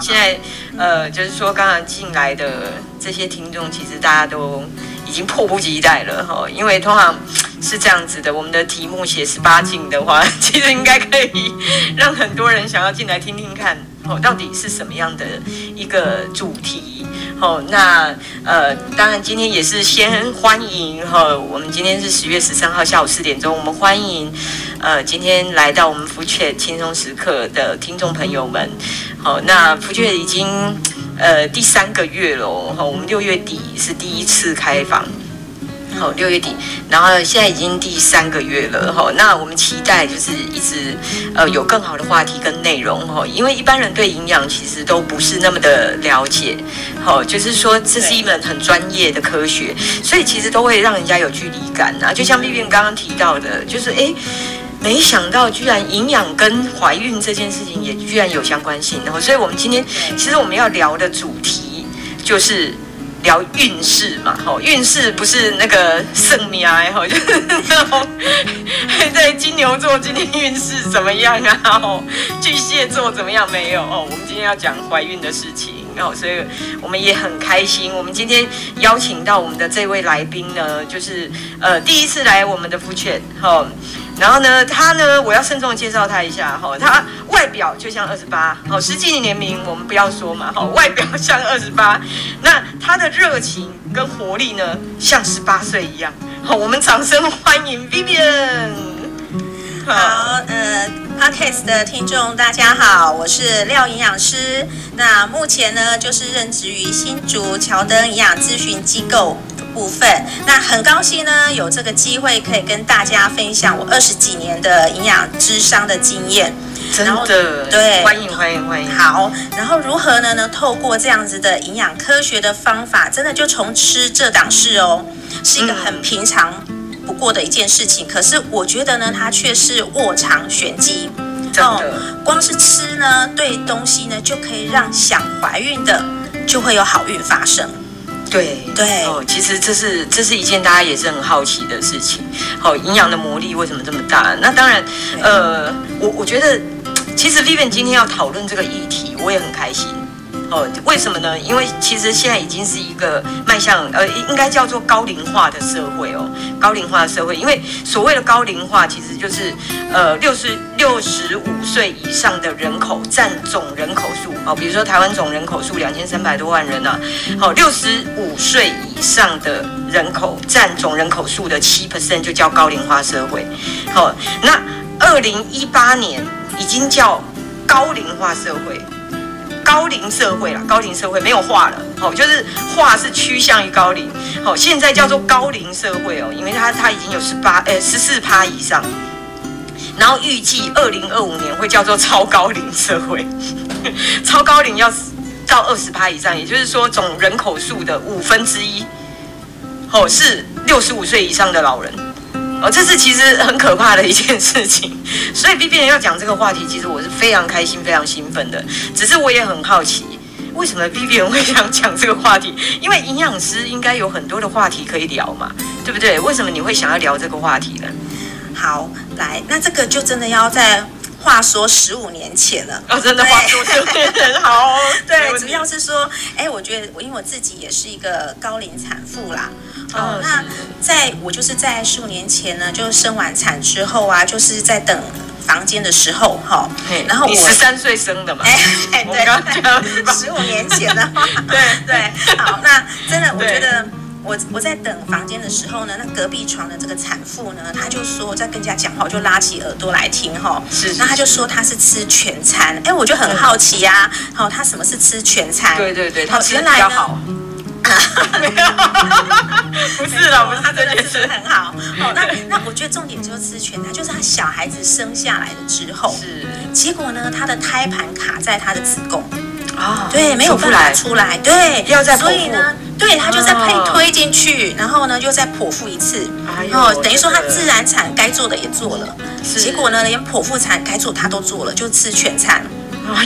现在呃，就是说刚刚进来的这些听众，其实大家都已经迫不及待了哈，因为通常是这样子的，我们的题目写十八禁的话，其实应该可以让很多人想要进来听听看。哦，到底是什么样的一个主题？哦，那呃，当然今天也是先欢迎哈、哦，我们今天是十月十三号下午四点钟，我们欢迎呃今天来到我们福雀轻松时刻的听众朋友们。好、哦，那福雀已经呃第三个月了，哈、哦，我们六月底是第一次开房。好，六月底，然后现在已经第三个月了哈。那我们期待就是一直呃有更好的话题跟内容哈。因为一般人对营养其实都不是那么的了解，好，就是说这是一门很专业的科学，所以其实都会让人家有距离感啊。就像 Vivian 刚刚提到的，就是哎，没想到居然营养跟怀孕这件事情也居然有相关性。然后，所以我们今天其实我们要聊的主题就是。聊运势嘛，吼，运势不是那个圣命啊，吼，就是那种在金牛座今天运势怎么样啊？吼，巨蟹座怎么样？没有哦，我们今天要讲怀孕的事情，哦，所以我们也很开心。我们今天邀请到我们的这位来宾呢，就是呃第一次来我们的福雀，吼。然后呢，他呢，我要慎重介绍他一下哈。他外表就像二十八，好，实际年龄我们不要说嘛，好，外表像二十八。那他的热情跟活力呢，像十八岁一样。好，我们掌声欢迎 Vivian。好，呃，Podcast 的听众大家好，我是廖营养师。那目前呢，就是任职于新竹乔登营养咨询机构。部分，那很高兴呢，有这个机会可以跟大家分享我二十几年的营养智商的经验。真的，对，欢迎欢迎欢迎。好，然后如何呢？呢，透过这样子的营养科学的方法，真的就从吃这档事哦，是一个很平常不过的一件事情。嗯、可是我觉得呢，它却是卧藏玄机。哦，光是吃呢，对东西呢，就可以让想怀孕的就会有好运发生。对对哦，其实这是这是一件大家也是很好奇的事情。好，营养的魔力为什么这么大？那当然，呃，我我觉得，其实 Vivian 今天要讨论这个议题，我也很开心。哦，为什么呢？因为其实现在已经是一个迈向呃，应该叫做高龄化的社会哦，高龄化的社会。因为所谓的高龄化，其实就是呃，六十六十五岁以上的人口占总人口数哦。比如说台湾总人口数两千三百多万人啊，好，六十五岁以上的人口占总人口数的七 percent 就叫高龄化社会。好，那二零一八年已经叫高龄化社会。高龄社会啦，高龄社会没有化了，好，就是化是趋向于高龄，好，现在叫做高龄社会哦，因为它它已经有十八诶十四趴以上，然后预计二零二五年会叫做超高龄社会，超高龄要到二十趴以上，也就是说总人口数的五分之一，哦是六十五岁以上的老人。哦，这是其实很可怕的一件事情，所以 Vivian 要讲这个话题，其实我是非常开心、非常兴奋的。只是我也很好奇，为什么 Vivian 会想讲这个话题？因为营养师应该有很多的话题可以聊嘛，对不对？为什么你会想要聊这个话题呢？好，来，那这个就真的要在话说十五年前了。哦，真的话说十五年前，好，是说，哎，我觉得我因为我自己也是一个高龄产妇啦。哦，那在我就是在十五年前呢，就生完产之后啊，就是在等房间的时候，哈，然后我十三岁生的嘛，哎，对，十五年前的话，对对，好，那真的，我觉得我我在等房间的时候呢，那隔壁床的这个产妇呢，她就说在跟人家讲话，我就拉起耳朵来听，哈，是，那她就说她是吃全餐，哎，我就很好奇呀，好，她什么是吃全餐？对对对，她吃的比较好。没有，不是了，不是他真的是很好。好，那那我觉得重点就是吃全餐，就是他小孩子生下来了之后，是结果呢，他的胎盘卡在他的子宫啊，对，没有办法出来，对，要再所以呢，对，他就再配推进去，然后呢，又再剖腹一次，哦，等于说他自然产该做的也做了，结果呢，连剖腹产该做他都做了，就吃全餐。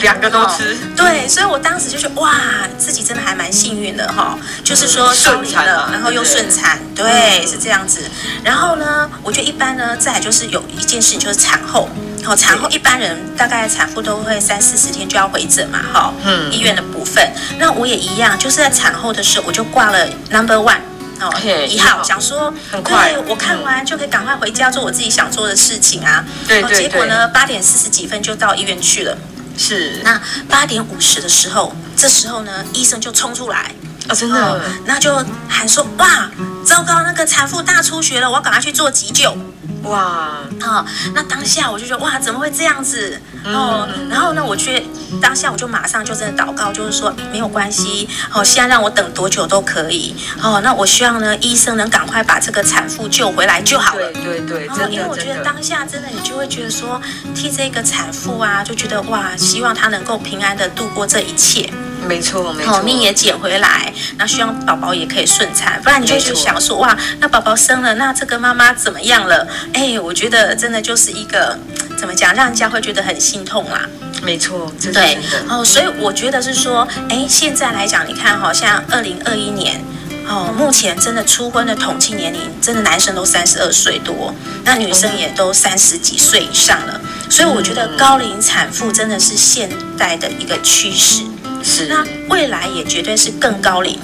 两个都吃，对，所以我当时就觉得哇，自己真的还蛮幸运的哈，就是说顺产了，然后又顺产，对，是这样子。然后呢，我觉得一般呢，再来就是有一件事情就是产后，好，产后一般人大概产妇都会三四十天就要回诊嘛，哈，嗯，医院的部分，那我也一样，就是在产后的时候我就挂了 number one，哦，一号，想说很快，我看完就可以赶快回家做我自己想做的事情啊，对对对，结果呢，八点四十几分就到医院去了，是，那八点五十的时候，这时候呢，医生就冲出来。哦，真的，那就喊说哇，糟糕，那个产妇大出血了，我要赶快去做急救。哇，好，那当下我就觉得哇，怎么会这样子？哦，然后呢，我去当下我就马上就真的祷告，就是说没有关系，哦，现在让我等多久都可以。哦，那我希望呢，医生能赶快把这个产妇救回来就好了。对对对，真的，因为我觉得当下真的你就会觉得说，替这个产妇啊，就觉得哇，希望她能够平安的度过这一切。没错，没错，命也捡回来，那希望宝宝也可以顺产，不然你就去想说，哇，那宝宝生了，那这个妈妈怎么样了？哎，我觉得真的就是一个怎么讲，让人家会觉得很心痛啦。没错，对，哦，所以我觉得是说，哎，现在来讲，你看哈，像二零二一年，哦，目前真的初婚的统计年龄，真的男生都三十二岁多，那女生也都三十几岁以上了，所以我觉得高龄产妇真的是现代的一个趋势。是，那未来也绝对是更高龄，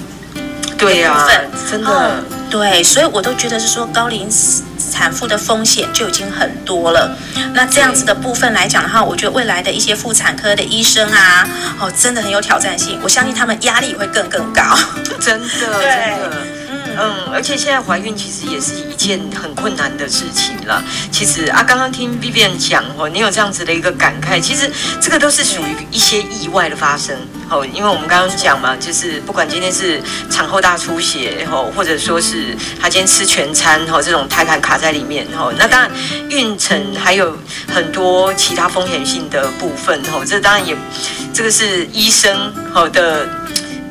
对呀、啊，真的、哦，对，所以我都觉得是说高龄产妇的风险就已经很多了。那这样子的部分来讲的话，我觉得未来的一些妇产科的医生啊，哦，真的很有挑战性。我相信他们压力会更更高，真的，真的。嗯，而且现在怀孕其实也是一件很困难的事情了。其实啊，刚刚听 Vivian 讲哦，你有这样子的一个感慨，其实这个都是属于一些意外的发生哦。因为我们刚刚讲嘛，就是不管今天是产后大出血哦，或者说是他今天吃全餐哦，这种胎盘卡在里面哦，那当然孕程还有很多其他风险性的部分哦，这当然也这个是医生哦的。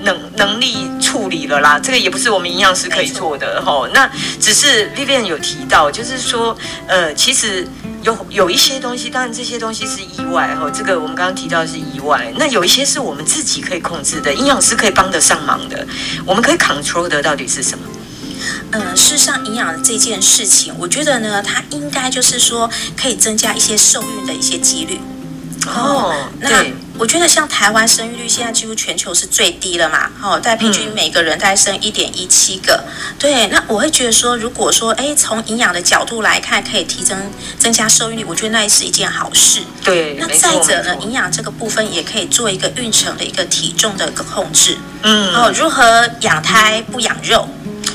能能力处理了啦，这个也不是我们营养师可以做的吼。那只是 Vivian 有提到，就是说，呃，其实有有一些东西，当然这些东西是意外吼。这个我们刚刚提到的是意外，那有一些是我们自己可以控制的，营养师可以帮得上忙的，我们可以 control 的到底是什么？嗯，事实上，营养的这件事情，我觉得呢，它应该就是说可以增加一些受孕的一些几率。哦，那我觉得像台湾生育率现在几乎全球是最低了嘛，哦，大概平均每个人大概生一点一七个，对，那我会觉得说，如果说，哎，从营养的角度来看，可以提升增加受孕率，我觉得那也是一件好事。对，那再者呢，营养这个部分也可以做一个孕程的一个体重的一个控制。嗯，哦，如何养胎不养肉？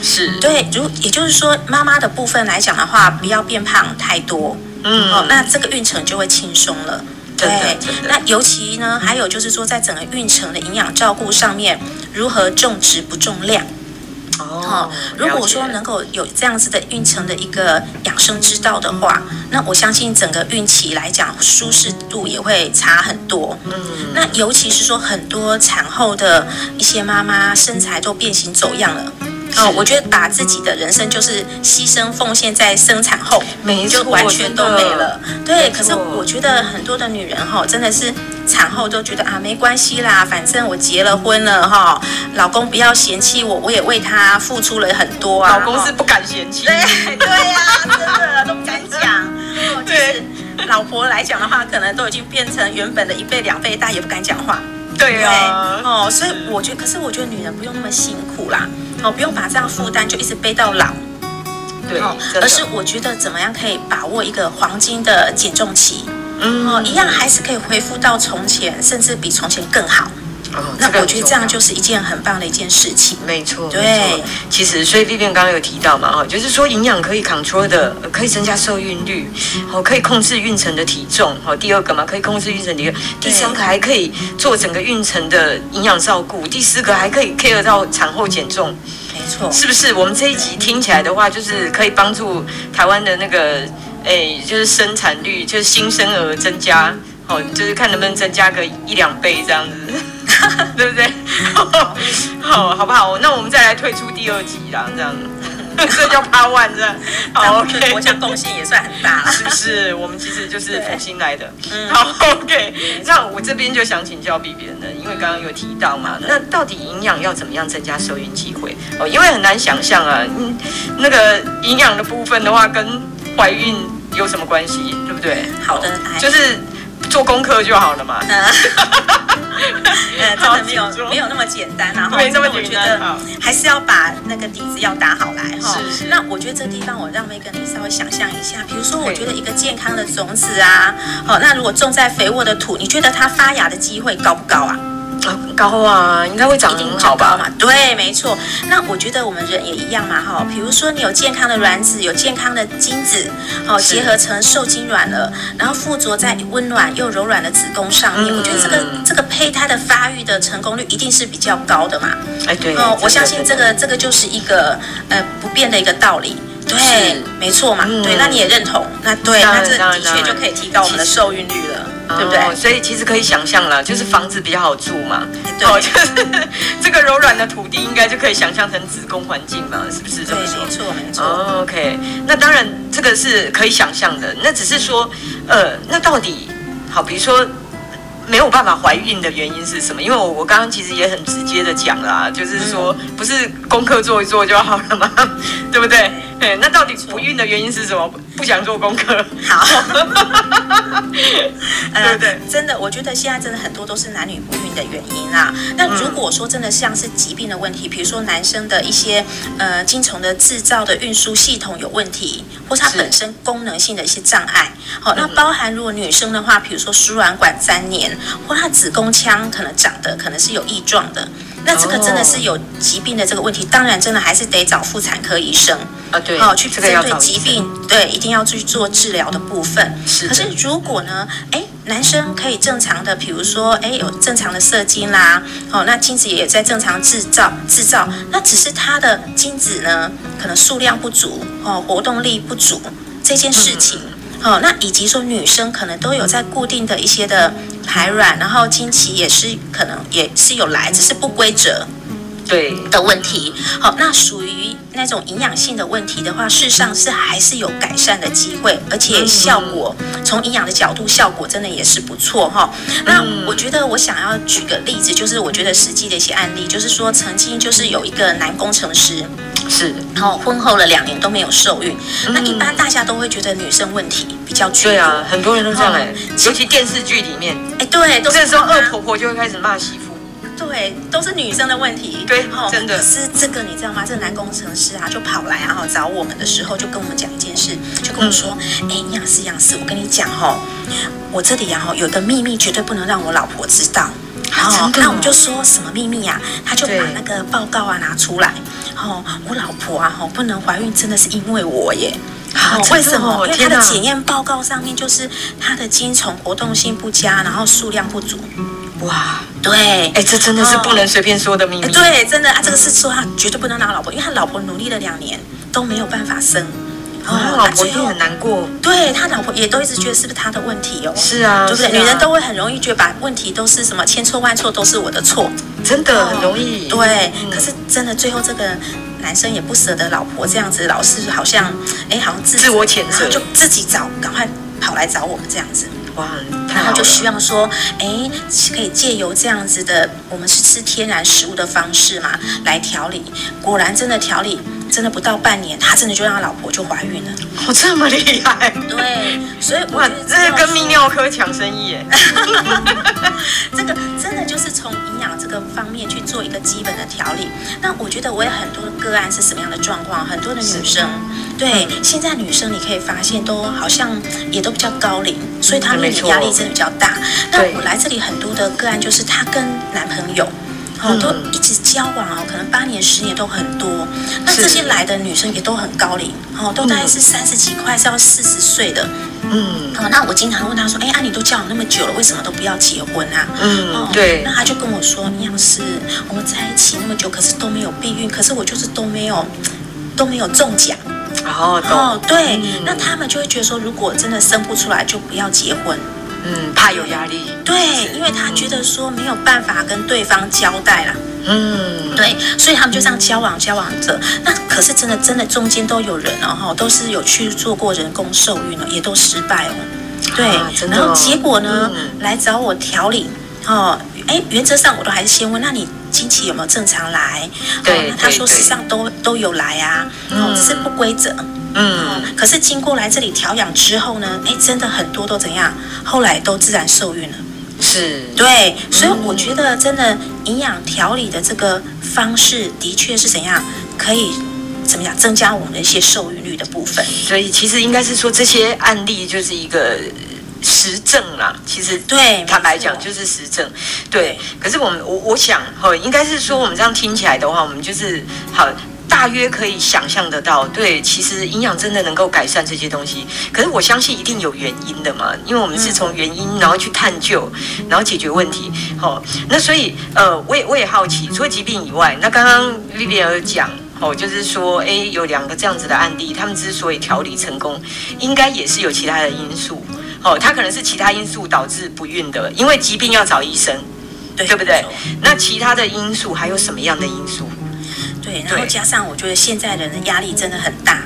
是对，如也就是说，妈妈的部分来讲的话，不要变胖太多。嗯，哦，那这个孕程就会轻松了。对，那尤其呢，还有就是说，在整个孕程的营养照顾上面，如何重质不重量？哦，如果说能够有这样子的孕程的一个养生之道的话，那我相信整个孕期来讲，舒适度也会差很多。嗯，那尤其是说很多产后的一些妈妈身材都变形走样了。哦，我觉得把自己的人生就是牺牲奉献在生产后，没错，就完全都没了。对，可是我觉得很多的女人哈，真的是产后都觉得啊，没关系啦，反正我结了婚了哈，老公不要嫌弃我，我也为他付出了很多啊。老公是不敢嫌弃。对对呀，真的都不敢讲。对，老婆来讲的话，可能都已经变成原本的一倍两倍大，也不敢讲话。对啊。哦，所以我觉得，可是我觉得女人不用那么辛苦啦。哦，不用把这样负担就一直背到老，对，而是我觉得怎么样可以把握一个黄金的减重期，嗯，哦，一样还是可以恢复到从前，甚至比从前更好。哦，那我觉得这样就是一件很棒的一件事情。没错，对。其实，所以 Vivian 刚刚有提到嘛，哈，就是说营养可以 control 的，可以增加受孕率，好，可以控制孕程的体重，好，第二个嘛，可以控制孕程的，第三个还可以做整个孕程的营养照顾，第四个还可以 care 到产后减重。没错，是不是？我们这一集听起来的话，就是可以帮助台湾的那个，哎，就是生产率，就是新生儿增加，好，就是看能不能增加个一两倍这样子。对不对？好，好不好？那我们再来推出第二集啦，这样，这叫 Part One，这样。好，OK。我想贡献也算很大，是不是？我们其实就是福星来的。嗯，好，OK。那我这边就想请教 Vivian 的，因为刚刚有提到嘛，那到底营养要怎么样增加受孕机会？哦，因为很难想象啊，嗯，那个营养的部分的话，跟怀孕有什么关系？对不对？好的，就是做功课就好了嘛。呃，真的没有没有那么简单啊！没那么简单。我觉得还是要把那个底子要打好来哈。是是。那我觉得这个地方，我让 Megan 你稍微想象一下，比如说，我觉得一个健康的种子啊，好，那如果种在肥沃的土，你觉得它发芽的机会高不高啊？啊，高啊，应该会长得很好吧？对，没错。那我觉得我们人也一样嘛，哈。比如说你有健康的卵子，有健康的精子，好，结合成受精卵了，然后附着在温暖又柔软的子宫上面，嗯、我觉得这个这个胚胎的发育的成功率一定是比较高的嘛。哎，对。哦，我相信这个这个就是一个呃不变的一个道理。对，没错嘛。嗯、对，那你也认同？那对，那这的确就可以提高我们的受孕率了。对不对？所以其实可以想象了，就是房子比较好住嘛。对，就是 这个柔软的土地，应该就可以想象成子宫环境嘛，是不是这么说？没错，没错。Oh, OK，那当然这个是可以想象的。那只是说，呃，那到底好，比如说没有办法怀孕的原因是什么？因为我我刚刚其实也很直接的讲了，就是说不是功课做一做就好了吗？对不对？对，那到底不孕的原因是什么？不想做功课。好，对不对？真的，我觉得现在真的很多都是男女不孕的原因啦。那如果说真的像是疾病的问题，比如说男生的一些呃精虫的制造的运输系统有问题，或是它本身功能性的一些障碍，好，那包含如果女生的话，比如说输卵管粘连，或她子宫腔可能长得可能是有异状的。那这个真的是有疾病的这个问题，当然真的还是得找妇产科医生啊，对，哦，去针对疾病，对，一定要去做治疗的部分。是。可是如果呢，哎，男生可以正常的，比如说，哎，有正常的射精啦，哦，那精子也在正常制造制造，那只是他的精子呢，可能数量不足，哦，活动力不足这件事情。嗯哦，那以及说女生可能都有在固定的一些的排卵，然后经期也是可能也是有来，只是不规则，对的问题。好，那属于那种营养性的问题的话，事实上是还是有改善的机会，而且效果从营养的角度，效果真的也是不错哈。那我觉得我想要举个例子，就是我觉得实际的一些案例，就是说曾经就是有一个男工程师。是，然后婚后了两年都没有受孕，嗯、那一般大家都会觉得女生问题比较多。对啊，很多人都这样哎，尤其电视剧里面，哎，对，都是这时候恶婆婆就会开始骂媳妇。对，都是女生的问题。对，真的。可是这个你知道吗？这个男工程师啊，就跑来然后找我们的时候，就跟我们讲一件事，就跟我说：“哎、嗯，营养师，营养师，我跟你讲哈，我这里然后有个秘密，绝对不能让我老婆知道。”然后，那我们就说什么秘密呀？他就把那个报告啊拿出来。哦，我老婆啊，哈，不能怀孕，真的是因为我耶。好，为什么？因为他的检验报告上面就是他的精虫活动性不佳，然后数量不足。哇，对，哎，这真的是不能随便说的秘密。对，真的啊，这个是说他绝对不能拿老婆，因为他老婆努力了两年都没有办法生。哦，他老婆一定很难过。对，他老婆也都一直觉得是不是他的问题哦？是啊，对不对？女人都会很容易觉得把问题都是什么千错万错都是我的错，真的很容易。对，可是真的最后这个男生也不舍得老婆这样子，老是好像哎，好像自自我谴责，就自己找，赶快跑来找我们这样子。哇，然后就希望说，哎，可以借由这样子的，我们是吃天然食物的方式嘛，来调理。果然真的调理。真的不到半年，他真的就让他老婆就怀孕了。哦，这么厉害！对，所以哇，这是跟泌尿科抢生意耶。这个真的就是从营养这个方面去做一个基本的调理。那我觉得我有很多的个案是什么样的状况？很多的女生，对，嗯、现在女生你可以发现都好像也都比较高龄，所以她们的压力真的比较大。那我来这里很多的个案就是她跟男朋友。哦，都一直交往哦，可能八年、十年都很多。那这些来的女生也都很高龄，哦，都大概是三十几，快是要四十岁的。嗯，好，那我经常问他说：“哎，啊，你都交往那么久了，为什么都不要结婚啊？”嗯，对。那他就跟我说：“营养师，我们在一起那么久，可是都没有避孕，可是我就是都没有都没有中奖。”哦，哦，对。那他们就会觉得说，如果真的生不出来，就不要结婚。嗯，怕有压力。对，因为他觉得说没有办法跟对方交代啦。嗯，对，所以他们就这样交往交往着。那可是真的真的中间都有人哦，都是有去做过人工受孕了，也都失败哦。对，啊、然后结果呢，嗯、来找我调理哦。哎，原则上我都还是先问，那你经期有没有正常来？对，哦、他说实际上都都有来啊，哦，只是不规则。嗯，可是经过来这里调养之后呢，哎，真的很多都怎样？后来都自然受孕了。是，对，所以我觉得真的营养调理的这个方式的确是怎样可以怎么样增加我们的一些受孕率的部分。所以其实应该是说这些案例就是一个实证啦。其实对，坦白讲就是实证。对，可是我们我我想哈，应该是说我们这样听起来的话，我们就是好。大约可以想象得到，对，其实营养真的能够改善这些东西。可是我相信一定有原因的嘛，因为我们是从原因然后去探究，然后解决问题。好、哦，那所以呃，我也我也好奇，除了疾病以外，那刚刚 Vivian 讲，哦，就是说，哎，有两个这样子的案例，他们之所以调理成功，应该也是有其他的因素。哦，他可能是其他因素导致不孕的，因为疾病要找医生，对，对不对？那其他的因素还有什么样的因素？对，然后加上我觉得现在人的压力真的很大，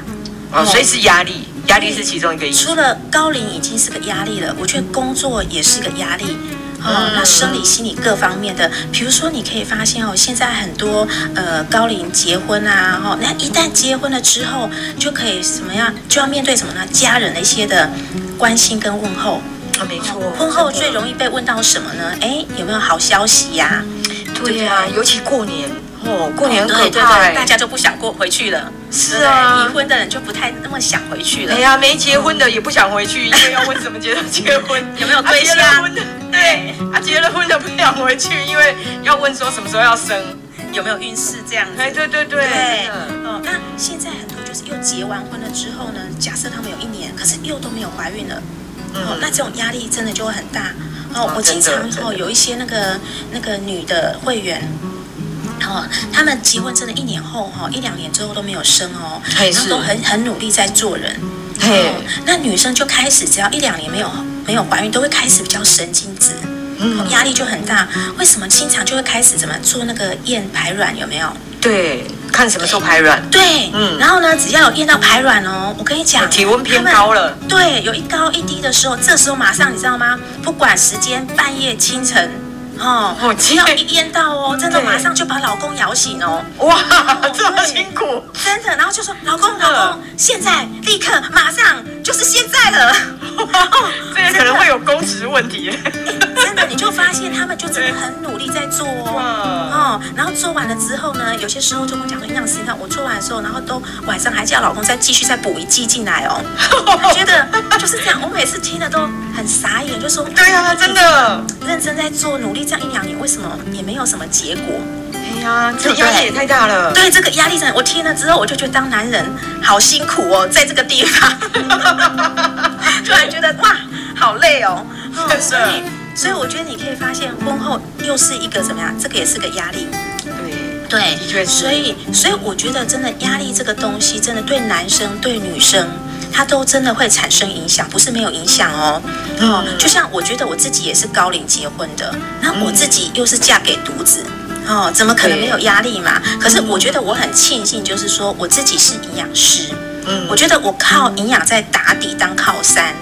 哦，所以是压力，压力是其中一个因素。除了高龄已经是个压力了，我觉得工作也是个压力，哦，嗯，那生理、心理各方面的，比如说你可以发现哦，现在很多呃高龄结婚啊，哦，那一旦结婚了之后，就可以什么样，就要面对什么呢？家人的一些的关心跟问候。啊，没错。婚后最容易被问到什么呢？哎，有没有好消息呀？对呀，尤其过年。哦，过年可怕，对对对，大家就不想过回去了。是啊，已婚的人就不太那么想回去了。哎呀，没结婚的也不想回去，因为要问什么结结婚，有没有对象？对，啊，结了婚的不想回去，因为要问说什么时候要生，有没有运势这样子。哎，对对对。对，哦，那现在很多就是又结完婚了之后呢，假设他们有一年，可是又都没有怀孕了，哦，那这种压力真的就会很大。哦，我经常哦有一些那个那个女的会员。哦，他们结婚真的，一年后哈，一两年之后都没有生哦，然后都很很努力在做人。哦，那女生就开始只要一两年没有没有怀孕，都会开始比较神经质，嗯，压力就很大。为什么经常就会开始怎么做那个验排卵有没有？对，看什么时候排卵。对，嗯，然后呢，只要有验到排卵哦，我跟你讲，体温偏高了，对，有一高一低的时候，这时候马上你知道吗？不管时间，半夜、清晨。哦，只要一边到哦，真的马上就把老公摇醒哦。哇，这么辛苦，真的。然后就说老公，老公，现在立刻马上就是现在了。哦，这个可能会有工时问题。真的，你就发现他们就真的很努力在做哦。哦，然后做完了之后呢，有些时候就跟我讲说，营养师，你看我做完的时候，然后都晚上还叫老公再继续再补一剂进来哦。我觉得就是这样，我每次听的都很傻眼，就说对啊，真的认真在做，努力。这样一两年，为什么也没有什么结果？这压力也太大了。对，这个压力真的，我听了之后，我就觉得当男人好辛苦哦，在这个地方，突然觉得哇，好累哦。哦，所以，所以我觉得你可以发现，婚后又是一个怎么样？这个也是个压力。对，对，的确是。所以，所以我觉得真的压力这个东西，真的对男生对女生。它都真的会产生影响，不是没有影响哦。哦，就像我觉得我自己也是高龄结婚的，然后我自己又是嫁给独子，哦，怎么可能没有压力嘛？可是我觉得我很庆幸，就是说我自己是营养师，嗯，我觉得我靠营养在打底当靠山，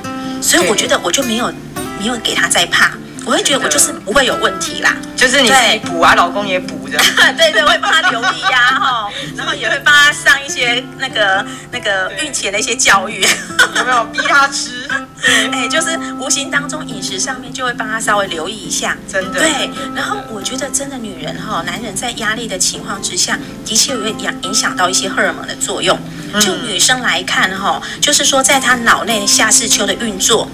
所以我觉得我就没有没有给他再怕。我会觉得我就是不会有问题啦，就是你自己补啊，老公也补的，对对，会帮他留意呀，哈，然后也会帮他上一些那个那个孕前的一些教育，有没有？逼他吃？哎，就是无形当中饮食上面就会帮他稍微留意一下，真的。对，然后我觉得真的女人哈，男人在压力的情况之下，的确会影影响到一些荷尔蒙的作用。就女生来看哈，就是说在她脑内下视丘的运作。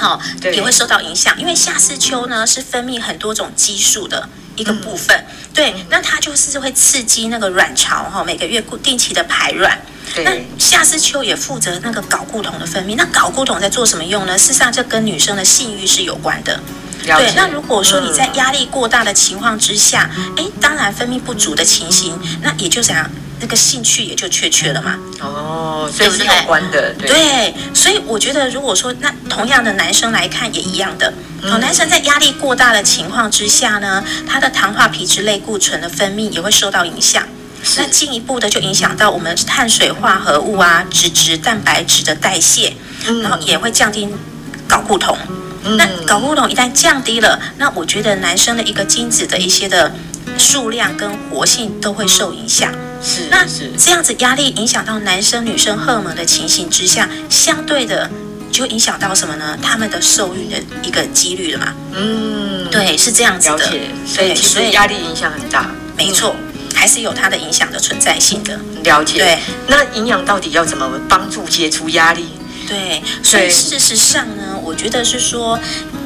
哦，对，也会受到影响，因为下视丘呢是分泌很多种激素的一个部分，嗯、对，那它就是会刺激那个卵巢哈，每个月固定期的排卵。对，那夏思秋也负责那个睾固酮的分泌，那睾固酮在做什么用呢？事实上，这跟女生的性欲是有关的。对，那如果说你在压力过大的情况之下，哎、嗯，当然分泌不足的情形，那也就怎样？那个兴趣也就缺缺了嘛。哦，所以是有关的。对，对，所以我觉得，如果说那同样的男生来看也一样的。哦，男生在压力过大的情况之下呢，他的糖化皮质类固醇的分泌也会受到影响。那进一步的就影响到我们碳水化合物啊、脂质、蛋白质的代谢，然后也会降低睾固酮。嗯、那睾固酮一旦降低了，那我觉得男生的一个精子的一些的数量跟活性都会受影响。是，那是这样子压力影响到男生女生荷尔蒙的情形之下，相对的就影响到什么呢？他们的受孕的一个几率了嘛。嗯，对，是这样子的。了解，所以其实压力影响很大。没错。还是有它的影响的存在性的。了解。对，那营养到底要怎么帮助解除压力？对，所以事实上呢，我觉得是说，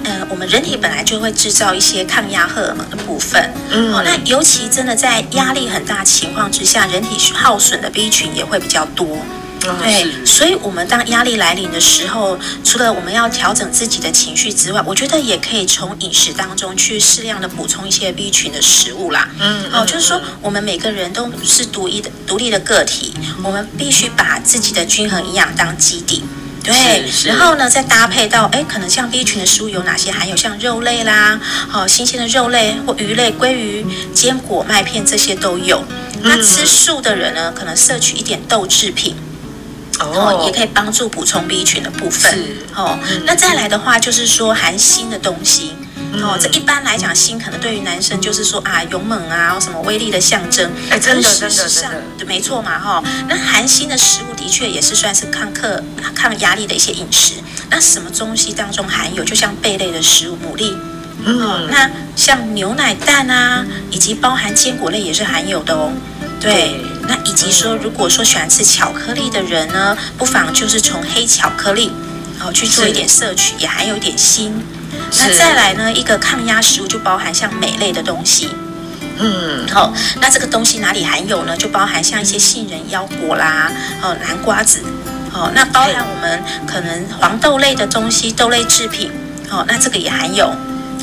呃，我们人体本来就会制造一些抗压荷尔蒙的部分。嗯。哦，那尤其真的在压力很大情况之下，人体耗损的 B 群也会比较多。对，所以，我们当压力来临的时候，除了我们要调整自己的情绪之外，我觉得也可以从饮食当中去适量的补充一些 B 群的食物啦。嗯，哦，就是说，我们每个人都是独一的、独立的个体，我们必须把自己的均衡营养当基底。对，然后呢，再搭配到，哎，可能像 B 群的食物有哪些？含有像肉类啦，哦，新鲜的肉类或鱼类、鲑鱼、坚果、麦片这些都有。那吃素的人呢，可能摄取一点豆制品。哦，也可以帮助补充 B 群的部分。是哦，嗯、那再来的话就是说含锌的东西。嗯、哦，这一般来讲，锌可能对于男生就是说啊，勇猛啊，什么威力的象征。哎，真的，真的，真的，对，没错嘛，哈、哦。那含锌的食物的确也是算是抗克、抗压力的一些饮食。那什么东西当中含有？就像贝类的食物，牡蛎。嗯、哦。那像牛奶、蛋啊，以及包含坚果类也是含有的哦。对。那以及说，如果说喜欢吃巧克力的人呢，不妨就是从黑巧克力，然后去做一点摄取，也含有一点锌。那再来呢，一个抗压食物就包含像镁类的东西。嗯，好，那这个东西哪里含有呢？就包含像一些杏仁、腰果啦，哦，南瓜子，哦，那包含我们可能黄豆类的东西，豆类制品，哦，那这个也含有。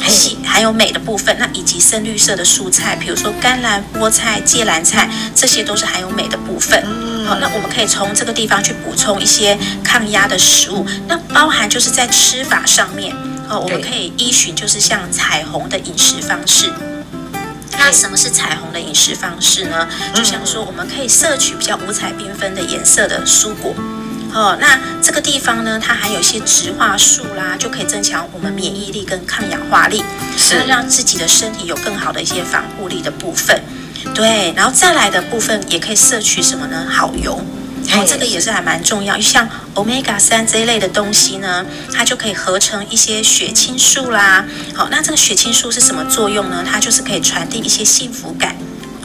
还还有镁的部分，那以及深绿色的蔬菜，比如说甘蓝、菠菜、芥蓝菜，这些都是含有镁的部分。好，那我们可以从这个地方去补充一些抗压的食物。那包含就是在吃法上面，哦，我们可以依循就是像彩虹的饮食方式。那什么是彩虹的饮食方式呢？就像说，我们可以摄取比较五彩缤纷的颜色的蔬果。哦，那这个地方呢，它还有一些植化素啦，就可以增强我们免疫力跟抗氧化力，是让自己的身体有更好的一些防护力的部分。对，然后再来的部分也可以摄取什么呢？好油，哦，这个也是还蛮重要。像 Omega 三这一类的东西呢，它就可以合成一些血清素啦。好，那这个血清素是什么作用呢？它就是可以传递一些幸福感。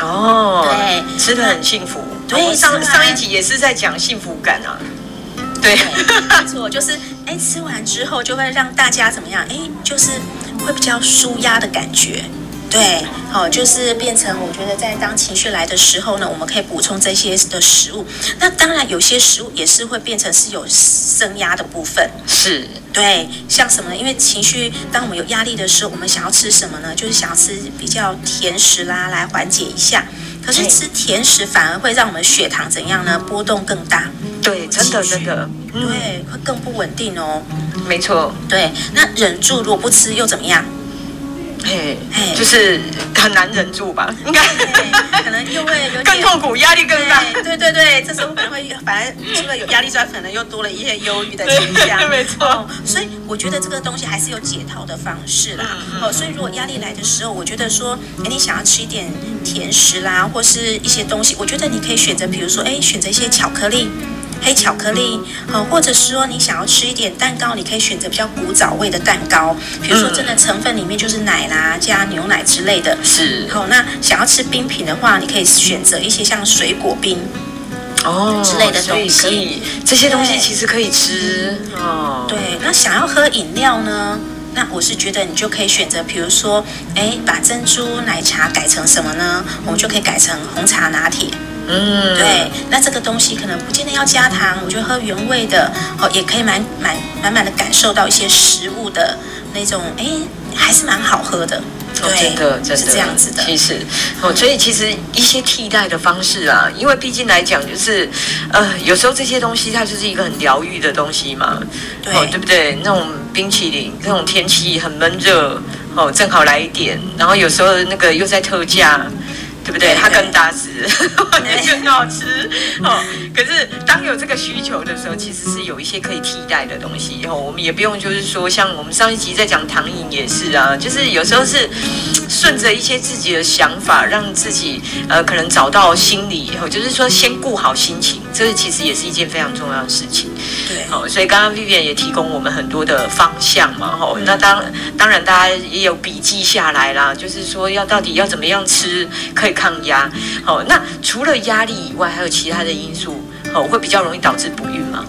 哦，对，吃的很幸福。对，上上一集也是在讲幸福感啊。对，没错，就是哎，吃完之后就会让大家怎么样？哎，就是会比较舒压的感觉。对，好，就是变成我觉得在当情绪来的时候呢，我们可以补充这些的食物。那当然有些食物也是会变成是有升压的部分。是，对，像什么呢？因为情绪，当我们有压力的时候，我们想要吃什么呢？就是想要吃比较甜食啦，来缓解一下。可是吃甜食反而会让我们血糖怎样呢？波动更大。对，真的真的，对，会更不稳定哦。没错，对，那忍住如果不吃又怎么样？嘿，嘿，就是很难忍住吧？应该可能又会有点 更痛苦，压力更大。对对对，这时候可能会反而除了有压力之外，可能又多了一些忧郁的倾向。没错，所以我觉得这个东西还是有解套的方式啦。哦，所以如果压力来的时候，我觉得说，哎，你想要吃一点甜食啦，或是一些东西，我觉得你可以选择，比如说，哎，选择一些巧克力。黑巧克力，好，或者是说你想要吃一点蛋糕，你可以选择比较古早味的蛋糕，比如说真的成分里面就是奶啦，加牛奶之类的。是，好，那想要吃冰品的话，你可以选择一些像水果冰哦之类的东西。这些东西其实可以吃哦。对，那想要喝饮料呢？那我是觉得你就可以选择，比如说，哎，把珍珠奶茶改成什么呢？我们就可以改成红茶拿铁。嗯，对，那这个东西可能不见得要加糖，我觉得喝原味的哦，也可以满满满满的感受到一些食物的那种，哎，还是蛮好喝的。对，真的，真的是这样子的。其实，哦，所以其实一些替代的方式啊，因为毕竟来讲，就是呃，有时候这些东西它就是一个很疗愈的东西嘛，对，哦，对不对？那种冰淇淋，那种天气很闷热，哦，正好来一点，然后有时候那个又在特价。对不对？它更大只，也更 好吃。哦，可是当有这个需求的时候，其实是有一些可以替代的东西。以后我们也不用就是说，像我们上一集在讲糖瘾也是啊，就是有时候是顺着一些自己的想法，让自己呃可能找到心理以后，就是说先顾好心情，这其实也是一件非常重要的事情。对，好，所以刚刚 Vivian 也提供我们很多的方向嘛，吼、嗯，那当当然大家也有笔记下来啦，就是说要到底要怎么样吃可以抗压。好，那除了压力以外，还有其他的因素，哦，会比较容易导致不孕吗？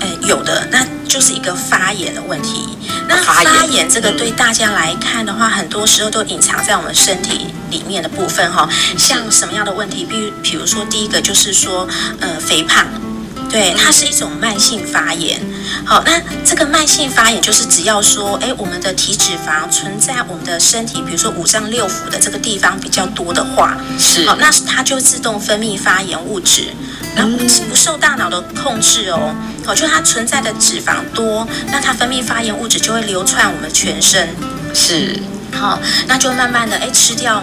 呃，有的，那就是一个发炎的问题。那发炎这个对大家来看的话，很多时候都隐藏在我们身体里面的部分哈。像什么样的问题？比如，比如说第一个就是说，呃，肥胖。对，它是一种慢性发炎。好，那这个慢性发炎就是只要说，哎，我们的体脂肪存在我们的身体，比如说五脏六腑的这个地方比较多的话，是，好，那它就自动分泌发炎物质，然后不受大脑的控制哦。好，就它存在的脂肪多，那它分泌发炎物质就会流窜我们全身。是，好，那就慢慢的哎吃掉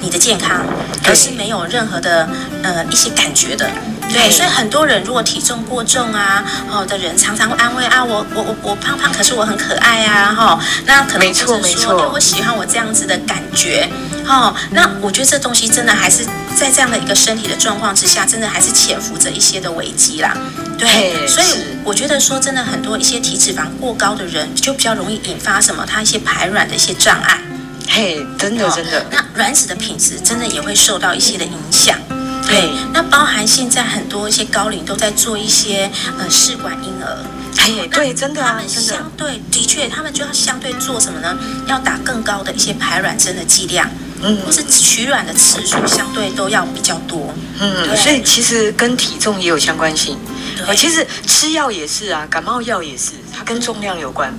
你的健康，而是没有任何的呃一些感觉的。对，所以很多人如果体重过重啊，哦的人常常会安慰啊，我我我我胖胖，可是我很可爱啊，哈、哦，那可能就是说，对，我喜欢我这样子的感觉，哦，那我觉得这东西真的还是在这样的一个身体的状况之下，真的还是潜伏着一些的危机啦，对，所以我觉得说真的，很多一些体脂肪过高的人，就比较容易引发什么，他一些排卵的一些障碍，嘿，真的真的，那卵子的品质真的也会受到一些的影响。对，那包含现在很多一些高龄都在做一些呃试管婴儿，哎，对，真的啊，他们相对的确，他们就要相对做什么呢？要打更高的一些排卵针的剂量，嗯，或是取卵的次数相对都要比较多，嗯，所以其实跟体重也有相关性。对，其实吃药也是啊，感冒药也是，它跟重量有关。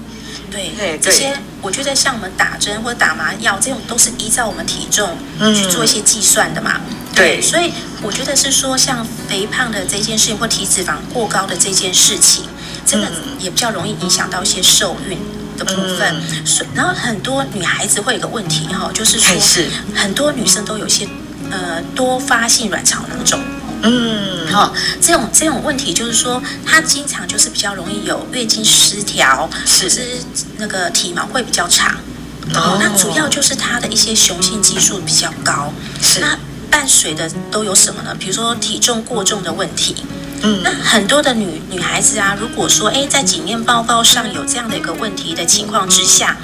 对，对，这些我觉得像我们打针或者打麻药这种，都是依照我们体重去做一些计算的嘛。对，对，所以我觉得是说，像肥胖的这件事情或体脂肪过高的这件事情，真的也比较容易影响到一些受孕的部分。所以，然后很多女孩子会有个问题哈，就是说，很多女生都有一些呃多发性卵巢囊肿。嗯，好，这种这种问题就是说，她经常就是比较容易有月经失调，是是那个体毛会比较长。哦，那主要就是她的一些雄性激素比较高。是那。伴随的都有什么呢？比如说体重过重的问题。嗯，那很多的女女孩子啊，如果说诶在检验报告上有这样的一个问题的情况之下，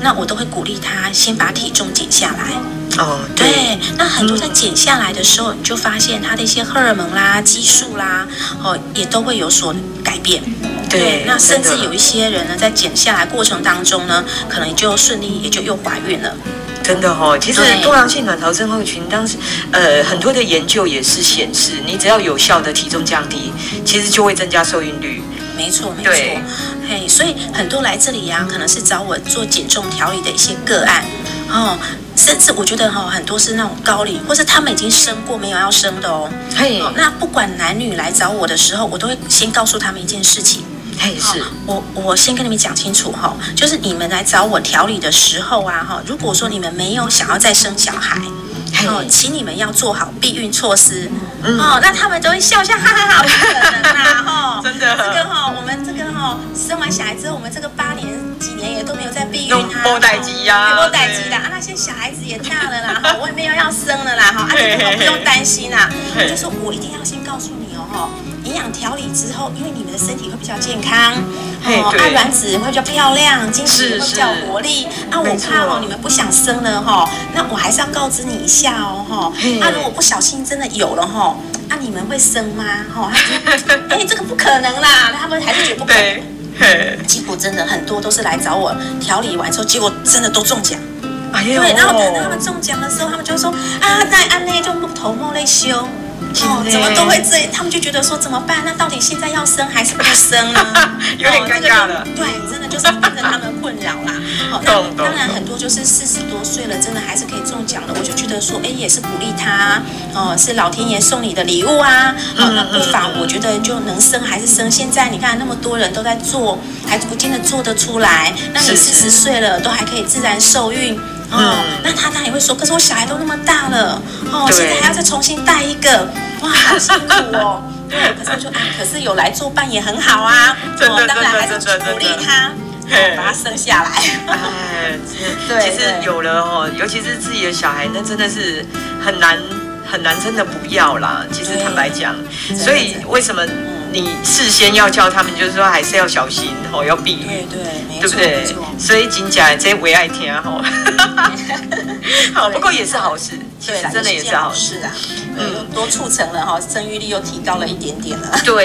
那我都会鼓励她先把体重减下来。哦，对。对，那很多在减下来的时候，你就发现它的一些荷尔蒙啦、激素啦，哦，也都会有所改变。对，对，那甚至有一些人呢，在减下来过程当中呢，可能就顺利也就又怀孕了。真的、哦，其实多囊性卵巢症候群当时，呃，很多的研究也是显示，你只要有效的体重降低，其实就会增加受孕率。没错，没错。嘿，所以很多来这里呀、啊，可能是找我做减重调理的一些个案，哦，甚至我觉得哈、哦，很多是那种高龄，或是他们已经生过没有要生的哦。嘿，哦，那不管男女来找我的时候，我都会先告诉他们一件事情。嘿，是我我先跟你们讲清楚哈，就是你们来找我调理的时候啊哈，如果说你们没有想要再生小孩，哦，请你们要做好避孕措施，哦，那他们都会笑笑哈哈哈，不可能啦哈，真的，这个哈，我们这个哈，生完小孩之后，我们这个八年几年也都没有在避孕啊，没待机呀，没待机的。啊，那些小孩子也大了啦，哈，我也没有要生了啦，哈，啊，你们不用担心啦，就是我一定要先告诉你哦，哈。营养调理之后，因为你们的身体会比较健康，哦，啊，卵子会比较漂亮，精子会比较活力。啊，我怕哦，你们不想生了哈，那我还是要告知你一下哦，哈。啊，如果不小心真的有了哈，啊，你们会生吗？哈，哎，这个不可能啦，他们还是觉得不可能。结果真的很多都是来找我调理完之后，结果真的都中奖。哎呦，对，然后等到他们中奖的时候，他们就说啊，在安内就木头莫内修。哦，怎么都会这样？他们就觉得说怎么办？那到底现在要生还是不生呢？有点尴尬了。对，真的就是变成他们困扰啦。好，那当然很多就是四十多岁了，真的还是可以中奖的。我就觉得说，哎，也是鼓励他哦，是老天爷送你的礼物啊。好，那不妨我觉得就能生还是生。现在你看那么多人都在做，还不见得做得出来。那你四十岁了都还可以自然受孕。哦，那他当然也会说，可是我小孩都那么大了，哦，现在还要再重新带一个，哇，好辛苦哦。对可是我就啊，可是有来作伴也很好啊，我当然还是鼓励他，嘿。把他生下来。哎，对其实有了哦，尤其是自己的小孩，那真的是很难很难，真的不要啦。其实坦白讲，所以为什么你事先要叫他们，就是说还是要小心哦，要避对孕，对，对不对？所以紧讲这为爱听哦。好，不过也是好事，其实真的也是好事啊，嗯，多促成了哈，生育率又提高了一点点了。对。